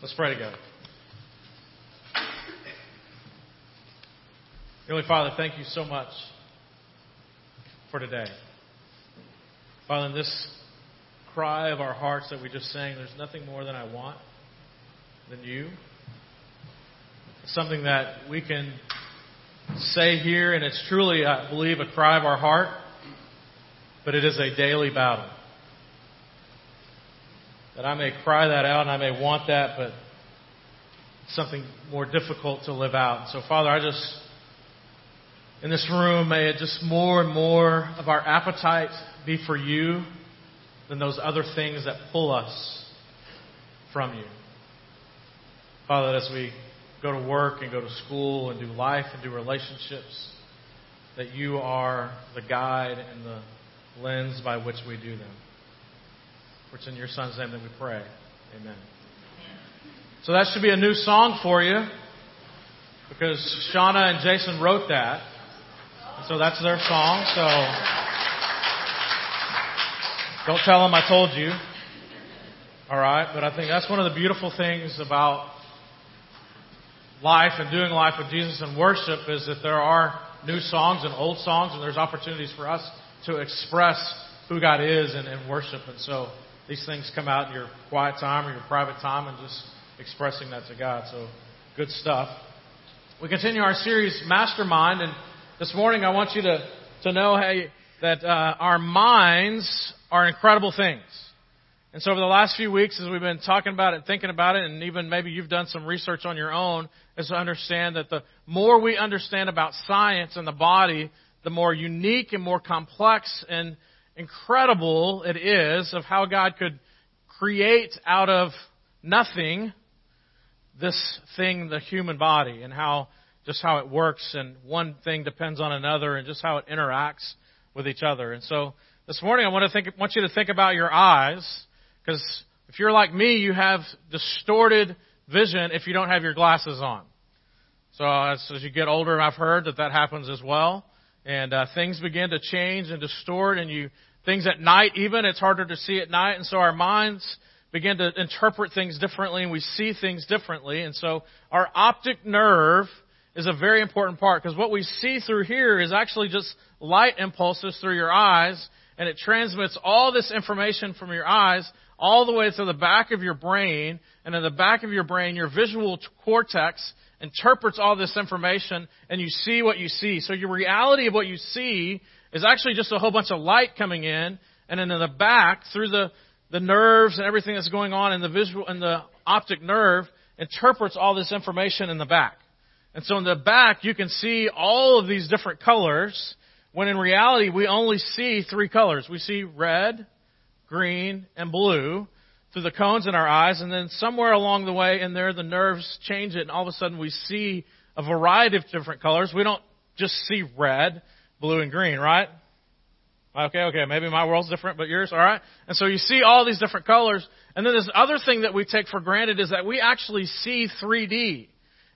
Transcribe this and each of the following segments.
Let's pray together. Heavenly Father, thank you so much for today. Father, in this cry of our hearts that we just sang, there's nothing more than I want than you. It's something that we can say here, and it's truly, I believe, a cry of our heart, but it is a daily battle. That I may cry that out and I may want that, but something more difficult to live out. So, Father, I just, in this room, may it just more and more of our appetite be for you than those other things that pull us from you. Father, as we go to work and go to school and do life and do relationships, that you are the guide and the lens by which we do them. For it's in your Son's name that we pray. Amen. So that should be a new song for you because Shauna and Jason wrote that. And so that's their song. So don't tell them I told you. All right. But I think that's one of the beautiful things about life and doing life with Jesus and worship is that there are new songs and old songs and there's opportunities for us to express who God is in, in worship. And so these things come out in your quiet time or your private time and just expressing that to God. So good stuff. We continue our series Mastermind, and this morning I want you to, to know hey, that uh, our minds are incredible things. And so over the last few weeks, as we've been talking about it, thinking about it, and even maybe you've done some research on your own, is to understand that the more we understand about science and the body, the more unique and more complex and incredible it is of how God could create out of nothing this thing, the human body, and how just how it works, and one thing depends on another, and just how it interacts with each other. And so this morning, I want to think, want you to think about your eyes, because if you're like me, you have distorted vision if you don't have your glasses on. So as, as you get older, I've heard that that happens as well, and uh, things begin to change and distort, and you things at night even it's harder to see at night, and so our minds begin to interpret things differently and we see things differently. And so our optic nerve is a very important part because what we see through here is actually just light impulses through your eyes and it transmits all this information from your eyes all the way to the back of your brain. And in the back of your brain, your visual cortex interprets all this information and you see what you see. So your reality of what you see is actually just a whole bunch of light coming in and then in the back through the the nerves and everything that's going on in the visual and the optic nerve interprets all this information in the back. And so in the back you can see all of these different colors when in reality we only see three colors. We see red, green, and blue through the cones in our eyes and then somewhere along the way in there the nerves change it and all of a sudden we see a variety of different colors. We don't just see red, blue, and green, right? Okay, okay, maybe my world's different, but yours, alright? And so you see all these different colors. And then this other thing that we take for granted is that we actually see 3D.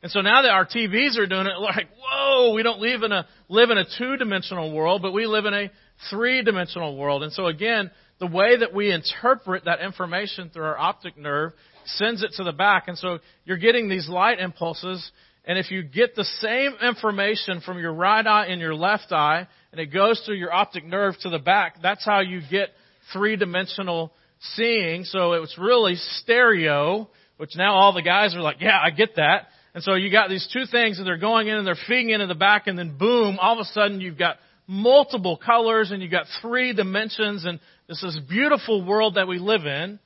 And so now that our TVs are doing it, like, whoa, we don't live in a, live in a two-dimensional world, but we live in a three-dimensional world. And so again, the way that we interpret that information through our optic nerve sends it to the back. And so you're getting these light impulses, and if you get the same information from your right eye and your left eye, and it goes through your optic nerve to the back. That's how you get three dimensional seeing. So it's really stereo, which now all the guys are like, yeah, I get that. And so you got these two things and they're going in and they're feeding into the back and then boom, all of a sudden you've got multiple colors and you've got three dimensions and this is beautiful world that we live in.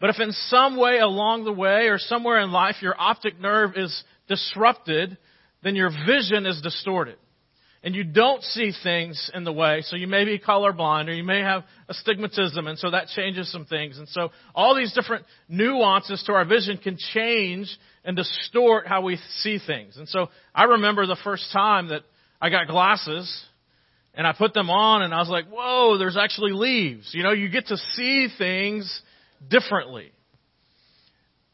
But if in some way along the way or somewhere in life your optic nerve is disrupted, then your vision is distorted and you don't see things in the way, so you may be colorblind or you may have astigmatism, and so that changes some things. And so all these different nuances to our vision can change and distort how we see things. And so I remember the first time that I got glasses and I put them on and I was like, whoa, there's actually leaves. You know, you get to see things differently.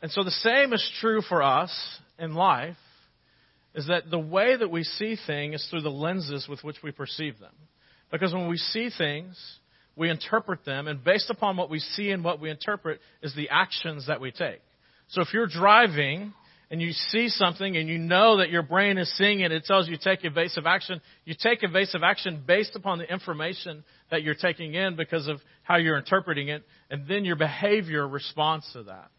And so the same is true for us in life is that the way that we see things is through the lenses with which we perceive them. Because when we see things, we interpret them, and based upon what we see and what we interpret is the actions that we take. So if you're driving and you see something and you know that your brain is seeing it, it tells you take evasive action. You take evasive action based upon the information that you're taking in because of how you're interpreting it, and then your behavior responds to that.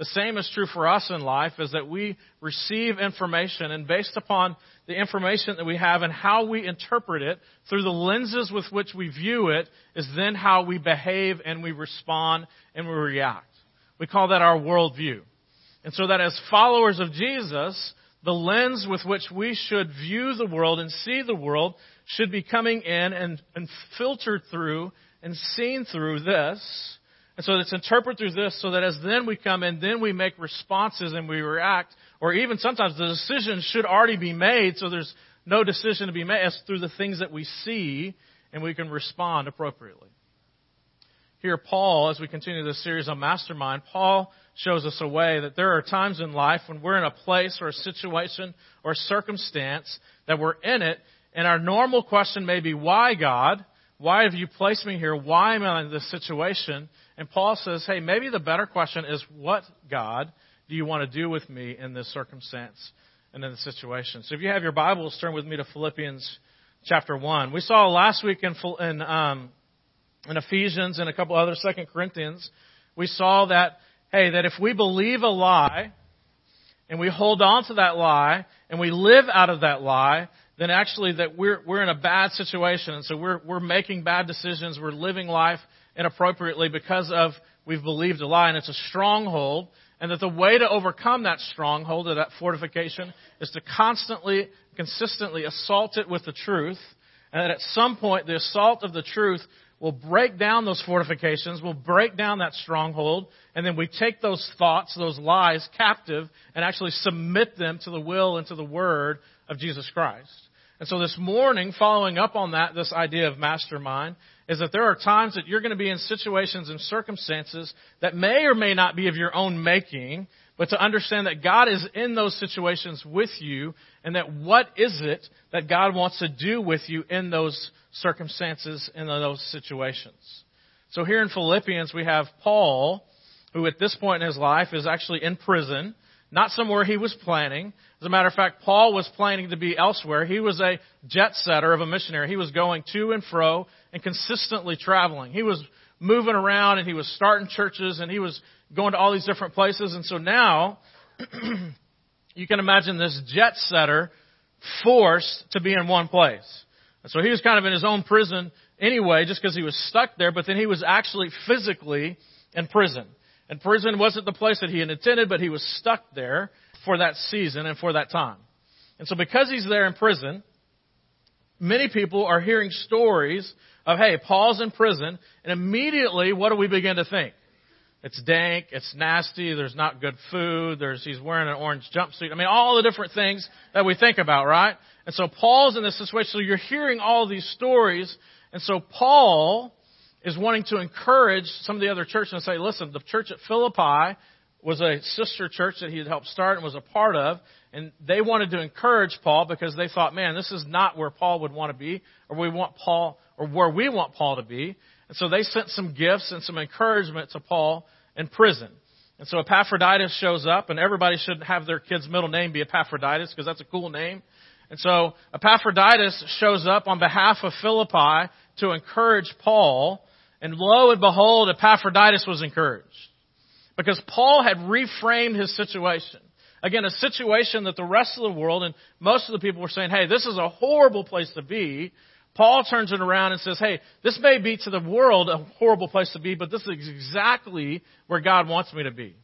The same is true for us in life is that we receive information and based upon the information that we have and how we interpret it through the lenses with which we view it is then how we behave and we respond and we react. We call that our worldview. And so that as followers of Jesus, the lens with which we should view the world and see the world should be coming in and, and filtered through and seen through this. And so it's interpreted through this so that as then we come and then we make responses and we react. Or even sometimes the decision should already be made, so there's no decision to be made. It's through the things that we see and we can respond appropriately. Here, Paul, as we continue this series on Mastermind, Paul shows us a way that there are times in life when we're in a place or a situation or circumstance that we're in it, and our normal question may be, Why, God? Why have you placed me here? Why am I in this situation? And Paul says, Hey, maybe the better question is, What, God, do you want to do with me in this circumstance and in this situation? So if you have your Bibles, turn with me to Philippians chapter 1. We saw last week in, in, um, in Ephesians and a couple other Second Corinthians, we saw that hey, that if we believe a lie and we hold on to that lie and we live out of that lie, then actually that we're, we're in a bad situation. And so we're, we're making bad decisions. We're living life inappropriately because of we've believed a lie and it's a stronghold. And that the way to overcome that stronghold or that fortification is to constantly, consistently assault it with the truth. And that at some point the assault of the truth will break down those fortifications, will break down that stronghold, and then we take those thoughts, those lies captive, and actually submit them to the will and to the word of Jesus Christ. And so this morning, following up on that, this idea of mastermind, is that there are times that you're going to be in situations and circumstances that may or may not be of your own making, but to understand that God is in those situations with you, and that what is it that God wants to do with you in those circumstances in those situations. So here in Philippians, we have Paul, who at this point in his life is actually in prison, not somewhere he was planning. As a matter of fact, Paul was planning to be elsewhere. He was a jet setter of a missionary. He was going to and fro and consistently traveling. He was moving around and he was starting churches and he was going to all these different places. And so now, you can imagine this jet setter forced to be in one place. And so he was kind of in his own prison anyway, just because he was stuck there, but then he was actually physically in prison. And prison wasn't the place that he had intended, but he was stuck there for that season and for that time. And so because he's there in prison, many people are hearing stories of, hey, Paul's in prison, and immediately what do we begin to think? It's dank, it's nasty, there's not good food, there's, he's wearing an orange jumpsuit. I mean, all the different things that we think about, right? And so Paul's in this situation. So you're hearing all these stories. And so Paul is wanting to encourage some of the other churches and say, listen, the church at Philippi was a sister church that he had helped start and was a part of. And they wanted to encourage Paul because they thought, man, this is not where Paul would want to be or we want Paul or where we want Paul to be. And so they sent some gifts and some encouragement to Paul in prison. And so Epaphroditus shows up and everybody should have their kid's middle name be Epaphroditus because that's a cool name. And so Epaphroditus shows up on behalf of Philippi to encourage Paul. And lo and behold, Epaphroditus was encouraged. Because Paul had reframed his situation. Again, a situation that the rest of the world and most of the people were saying, hey, this is a horrible place to be. Paul turns it around and says, hey, this may be to the world a horrible place to be, but this is exactly where God wants me to be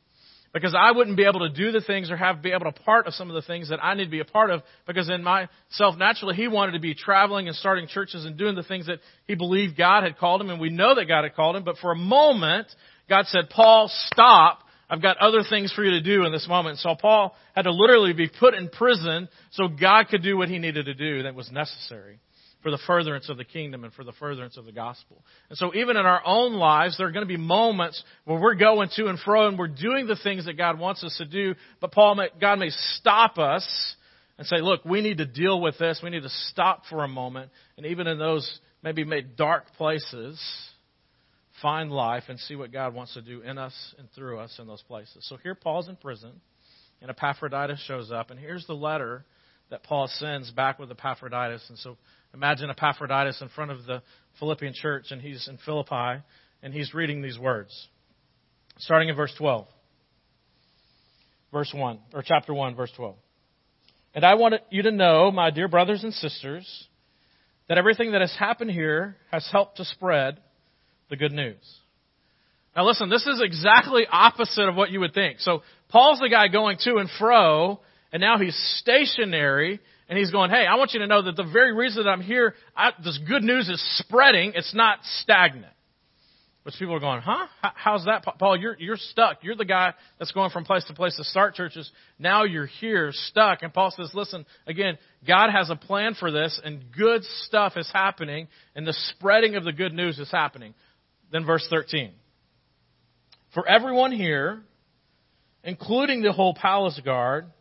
because I wouldn't be able to do the things or have be able to part of some of the things that I need to be a part of because in myself naturally he wanted to be traveling and starting churches and doing the things that he believed God had called him and we know that God had called him but for a moment God said Paul stop. I've got other things for you to do in this moment. So Paul had to literally be put in prison so God could do what he needed to do that was necessary for the furtherance of the kingdom and for the furtherance of the gospel. And so even in our own lives, there are going to be moments where we're going to and fro and we're doing the things that God wants us to do, but Paul may, God may stop us and say, look, we need to deal with this. We need to stop for a moment. And even in those maybe made dark places, find life and see what God wants to do in us and through us in those places. So here Paul's in prison, and Epaphroditus shows up, and here's the letter that Paul sends back with Epaphroditus. And so imagine Epaphroditus in front of the Philippian church, and he's in Philippi, and he's reading these words. Starting in verse 12. Verse 1, or chapter 1, verse 12. And I want you to know, my dear brothers and sisters, that everything that has happened here has helped to spread the good news. Now listen, this is exactly opposite of what you would think. So Paul's the guy going to and fro, and now he's stationary, and he's going, hey, I want you to know that the very reason that I'm here, I, this good news is spreading, it's not stagnant. Which people are going, huh? How's that, Paul? You're you're stuck. You're the guy that's going from place to place to start churches. Now you're here, stuck. And Paul says, listen, again, God has a plan for this, and good stuff is happening, and the spreading of the good news is happening. Then verse 13. For everyone here, including the whole palace guard,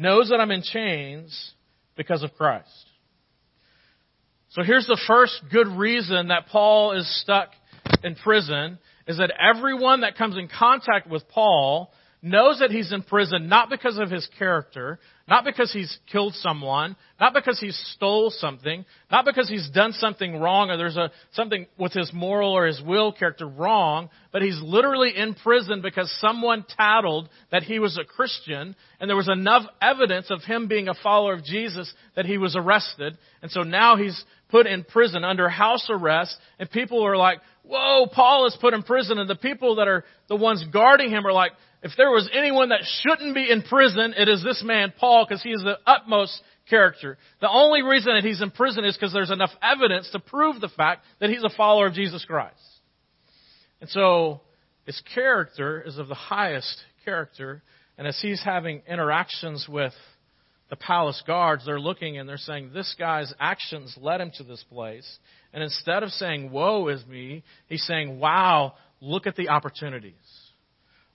knows that I'm in chains because of Christ. So here's the first good reason that Paul is stuck in prison is that everyone that comes in contact with Paul knows that he's in prison not because of his character, not because he's killed someone, not because he's stole something, not because he's done something wrong or there's a, something with his moral or his will character wrong, but he's literally in prison because someone tattled that he was a Christian and there was enough evidence of him being a follower of Jesus that he was arrested. And so now he's put in prison under house arrest and people are like, whoa, Paul is put in prison and the people that are the ones guarding him are like, if there was anyone that shouldn't be in prison, it is this man, Paul, because he is the utmost character. The only reason that he's in prison is because there's enough evidence to prove the fact that he's a follower of Jesus Christ. And so, his character is of the highest character, and as he's having interactions with the palace guards, they're looking and they're saying, This guy's actions led him to this place. And instead of saying, Woe is me, he's saying, Wow, look at the opportunities.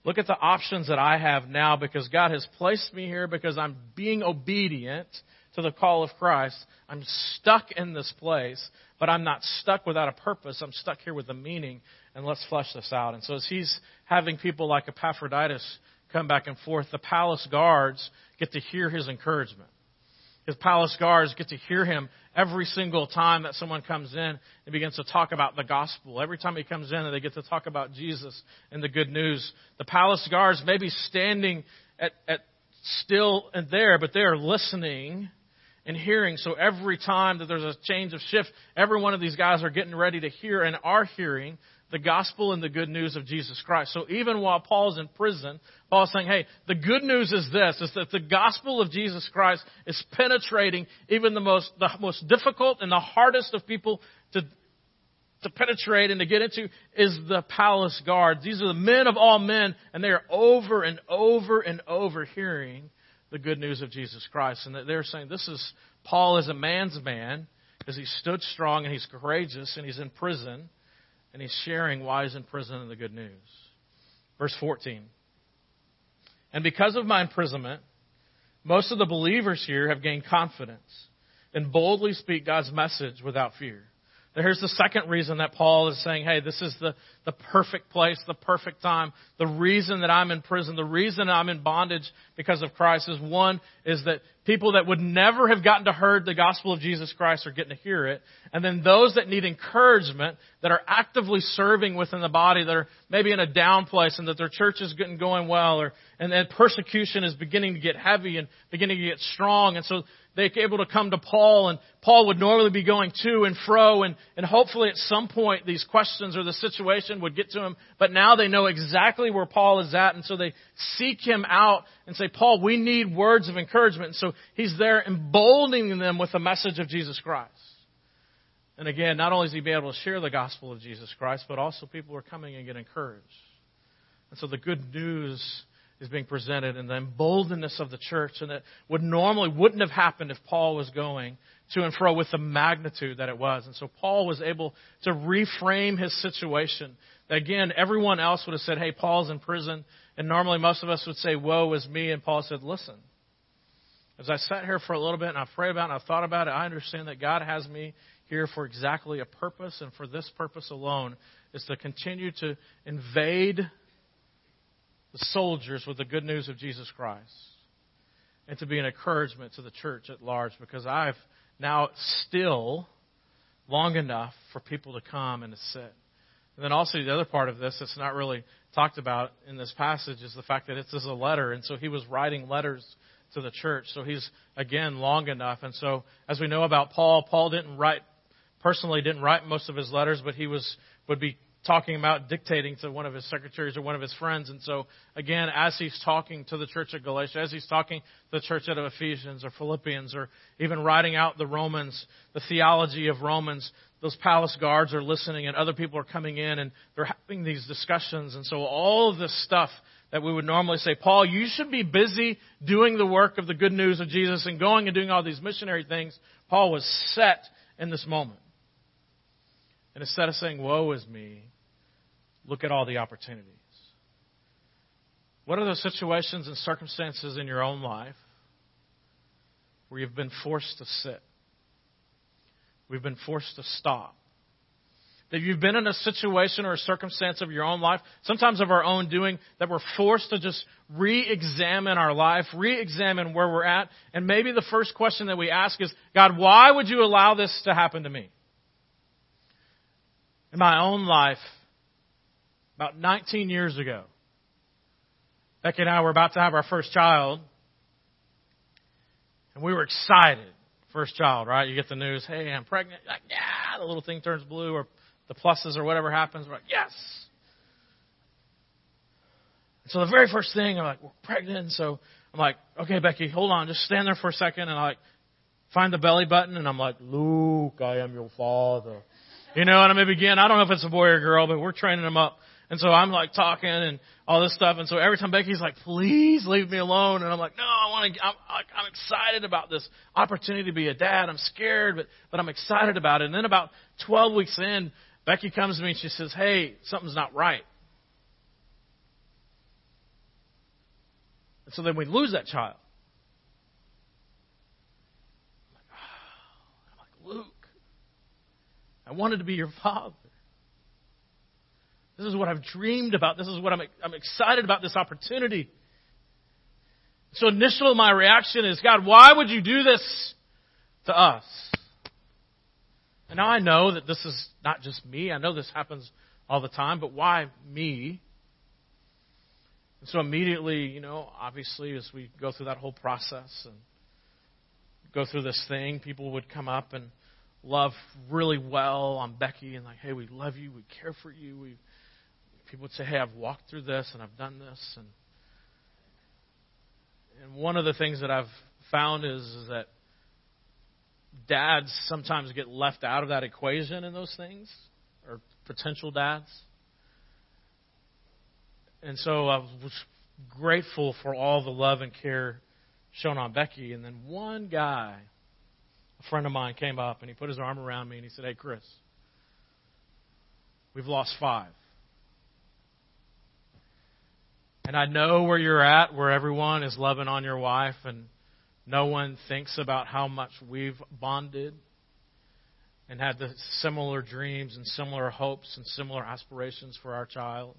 Look at the options that I have now because God has placed me here because I'm being obedient to the call of Christ. I'm stuck in this place, but I'm not stuck without a purpose. I'm stuck here with a meaning, and let's flesh this out. And so as he's having people like Epaphroditus come back and forth, the palace guards get to hear his encouragement. His palace guards get to hear him every single time that someone comes in and begins to talk about the gospel. Every time he comes in and they get to talk about Jesus and the good news. The palace guards may be standing at, at still and there, but they are listening and hearing. So every time that there's a change of shift, every one of these guys are getting ready to hear and are hearing the gospel and the good news of Jesus Christ. So even while Paul's in prison, Paul's saying, hey, the good news is this, is that the gospel of Jesus Christ is penetrating even the most, the most difficult and the hardest of people to, to penetrate and to get into is the palace guards. These are the men of all men, and they are over and over and over hearing the good news of Jesus Christ. And they're saying, this is, Paul is a man's man, because he stood strong and he's courageous and he's in prison and he's sharing why he's in prison and the good news. Verse 14. And because of my imprisonment, most of the believers here have gained confidence and boldly speak God's message without fear. Here's the second reason that Paul is saying, hey, this is the, the perfect place, the perfect time. The reason that I'm in prison, the reason I'm in bondage because of Christ is one, is that people that would never have gotten to heard the gospel of Jesus Christ are getting to hear it. And then those that need encouragement, that are actively serving within the body, that are maybe in a down place and that their church is getting going well, or, and then persecution is beginning to get heavy and beginning to get strong. And so they're able to come to Paul, and Paul would normally be going to and fro, and, and hopefully at some point these questions or the situation would get to him. But now they know exactly where Paul is at, and so they seek him out and say, Paul, we need words of encouragement. And so he's there emboldening them with the message of Jesus Christ. And again, not only is he being able to share the gospel of Jesus Christ, but also people are coming and get encouraged. And so the good news is being presented and the emboldenedness of the church and that would normally wouldn't have happened if Paul was going to and fro with the magnitude that it was. And so Paul was able to reframe his situation. Again, everyone else would have said, Hey, Paul's in prison. And normally most of us would say, Woe is me. And Paul said, Listen, as I sat here for a little bit and I prayed about it and I thought about it, I understand that God has me here for exactly a purpose and for this purpose alone is to continue to invade the soldiers with the good news of Jesus Christ and to be an encouragement to the church at large because I've now still long enough for people to come and to sit. And then also the other part of this that's not really talked about in this passage is the fact that it's a letter, and so he was writing letters to the church. So he's again long enough. And so as we know about Paul, Paul didn't write personally didn't write most of his letters, but he was would be talking about dictating to one of his secretaries or one of his friends. And so, again, as he's talking to the church at Galatia, as he's talking to the church at Ephesians or Philippians, or even writing out the Romans, the theology of Romans, those palace guards are listening and other people are coming in and they're having these discussions. And so, all of this stuff that we would normally say, Paul, you should be busy doing the work of the good news of Jesus and going and doing all these missionary things. Paul was set in this moment. And instead of saying, Woe is me, look at all the opportunities. What are those situations and circumstances in your own life where you've been forced to sit? We've been forced to stop. That you've been in a situation or a circumstance of your own life, sometimes of our own doing, that we're forced to just re examine our life, re examine where we're at. And maybe the first question that we ask is God, why would you allow this to happen to me? In my own life, about 19 years ago. Becky and I were about to have our first child, and we were excited. First child, right? You get the news, hey, I'm pregnant. Like, yeah, the little thing turns blue, or the pluses, or whatever happens. We're like, yes. So the very first thing, I'm like, we're pregnant. And so I'm like, okay, Becky, hold on, just stand there for a second. And I like find the belly button, and I'm like, Luke, I am your father. You know, and I may begin. I don't know if it's a boy or girl, but we're training them up. And so I'm like talking and all this stuff. And so every time Becky's like, please leave me alone. And I'm like, no, I want to, I'm, I'm excited about this opportunity to be a dad. I'm scared, but, but I'm excited about it. And then about 12 weeks in, Becky comes to me and she says, hey, something's not right. And so then we lose that child. I'm like, oh. I'm like, Luke, I wanted to be your father. This is what I've dreamed about. This is what I'm, I'm excited about this opportunity. So initially my reaction is, God, why would you do this to us? And now I know that this is not just me. I know this happens all the time, but why me? And so immediately, you know, obviously as we go through that whole process and go through this thing, people would come up and love really well on Becky and like, hey, we love you, we care for you, we people would say, "Hey, I've walked through this and I've done this," and and one of the things that I've found is, is that dads sometimes get left out of that equation in those things, or potential dads. And so I was grateful for all the love and care shown on Becky. And then one guy, a friend of mine, came up and he put his arm around me and he said, Hey, Chris, we've lost five. And I know where you're at, where everyone is loving on your wife and no one thinks about how much we've bonded and had the similar dreams and similar hopes and similar aspirations for our child.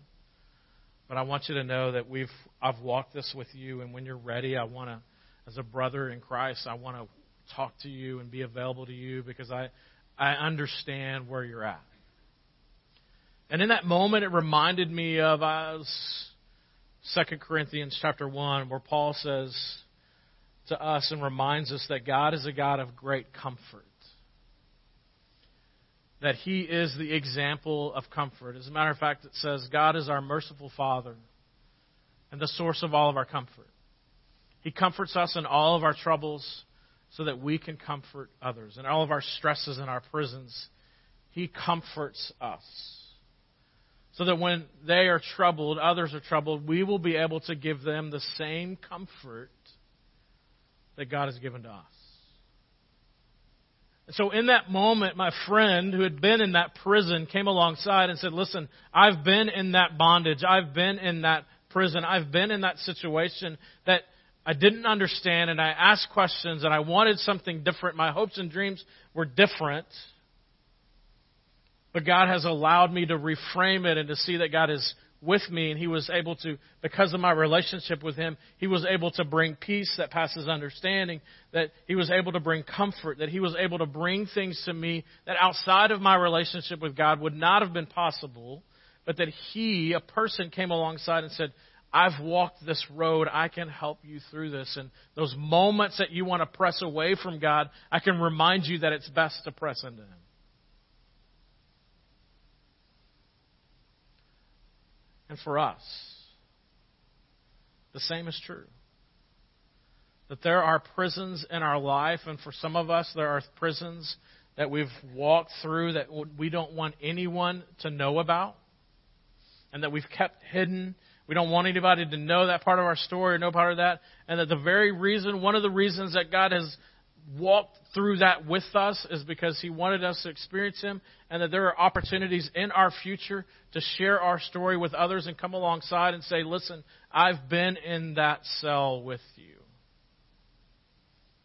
But I want you to know that we've I've walked this with you and when you're ready, I want to as a brother in Christ, I want to talk to you and be available to you because I I understand where you're at. And in that moment it reminded me of I was 2 Corinthians chapter 1, where Paul says to us and reminds us that God is a God of great comfort. That He is the example of comfort. As a matter of fact, it says, God is our merciful Father and the source of all of our comfort. He comforts us in all of our troubles so that we can comfort others. In all of our stresses and our prisons, He comforts us so that when they are troubled, others are troubled, we will be able to give them the same comfort that God has given to us. And so in that moment, my friend who had been in that prison came alongside and said, listen, I've been in that bondage. I've been in that prison. I've been in that situation that I didn't understand and I asked questions and I wanted something different. My hopes and dreams were different. But God has allowed me to reframe it and to see that God is with me, and He was able to, because of my relationship with Him, He was able to bring peace that passes understanding, that He was able to bring comfort, that He was able to bring things to me that outside of my relationship with God would not have been possible, but that He, a person, came alongside and said, I've walked this road. I can help you through this. And those moments that you want to press away from God, I can remind you that it's best to press into Him. And for us, the same is true. That there are prisons in our life, and for some of us, there are prisons that we've walked through that we don't want anyone to know about, and that we've kept hidden. We don't want anybody to know that part of our story or know part of that. And that the very reason, one of the reasons that God has walked through that with us is because He wanted us to experience Him, and that there are opportunities in our future to share our story with others and come alongside and say, Listen, I've been in that cell with you.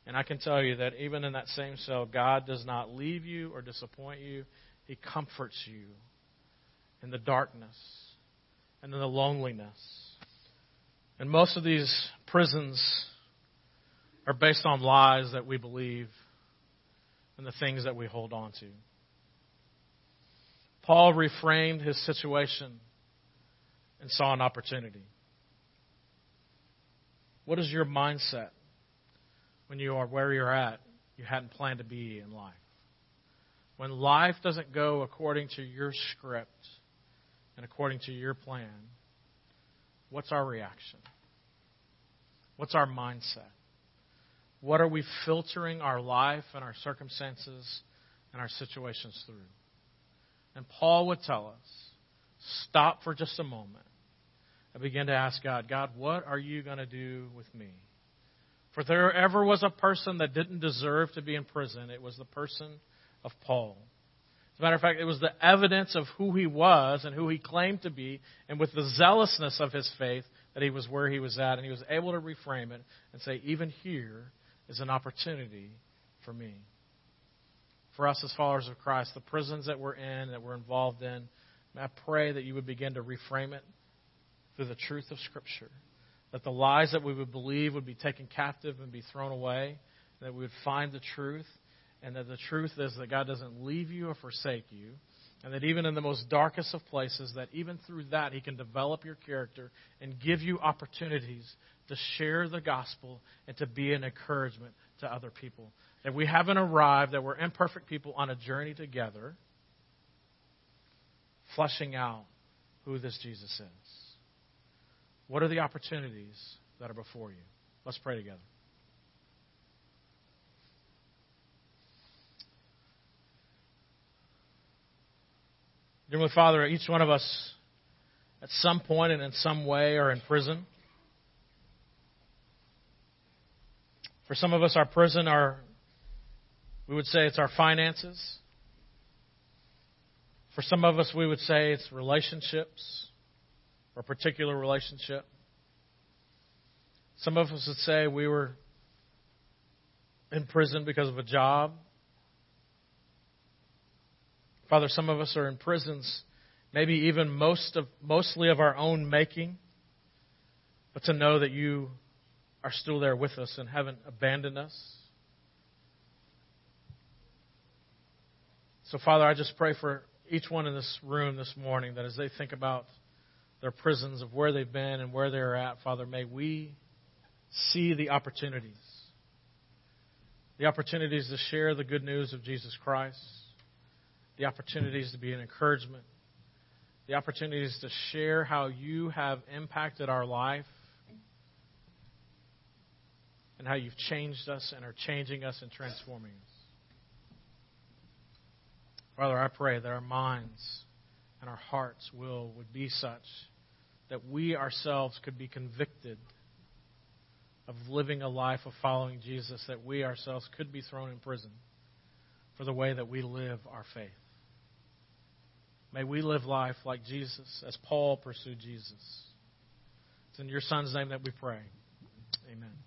And I can tell you that even in that same cell, God does not leave you or disappoint you, He comforts you in the darkness and in the loneliness. And most of these prisons are based on lies that we believe and the things that we hold on to. Paul reframed his situation and saw an opportunity. What is your mindset when you are where you're at, you hadn't planned to be in life? When life doesn't go according to your script and according to your plan, what's our reaction? What's our mindset? What are we filtering our life and our circumstances and our situations through? And Paul would tell us stop for just a moment and begin to ask God, God, what are you going to do with me? For there ever was a person that didn't deserve to be in prison, it was the person of Paul. As a matter of fact, it was the evidence of who he was and who he claimed to be, and with the zealousness of his faith that he was where he was at, and he was able to reframe it and say, even here, is an opportunity for me. For us as followers of Christ, the prisons that we're in, that we're involved in, I pray that you would begin to reframe it through the truth of Scripture. That the lies that we would believe would be taken captive and be thrown away. That we would find the truth. And that the truth is that God doesn't leave you or forsake you. And that even in the most darkest of places, that even through that, He can develop your character and give you opportunities to share the gospel and to be an encouragement to other people. That we haven't arrived, that we're imperfect people on a journey together, fleshing out who this Jesus is. What are the opportunities that are before you? Let's pray together. Dear Father, each one of us at some point and in some way are in prison. For some of us, our prison, are, we would say it's our finances. For some of us, we would say it's relationships or a particular relationship. Some of us would say we were in prison because of a job. Father, some of us are in prisons, maybe even most of, mostly of our own making, but to know that you are still there with us and haven't abandoned us. So, Father, I just pray for each one in this room this morning that as they think about their prisons, of where they've been and where they're at, Father, may we see the opportunities. The opportunities to share the good news of Jesus Christ, the opportunities to be an encouragement, the opportunities to share how you have impacted our life and how you've changed us and are changing us and transforming us. Father, I pray that our minds and our hearts will would be such that we ourselves could be convicted of living a life of following Jesus, that we ourselves could be thrown in prison for the way that we live our faith. May we live life like Jesus, as Paul pursued Jesus. It's in your Son's name that we pray. Amen.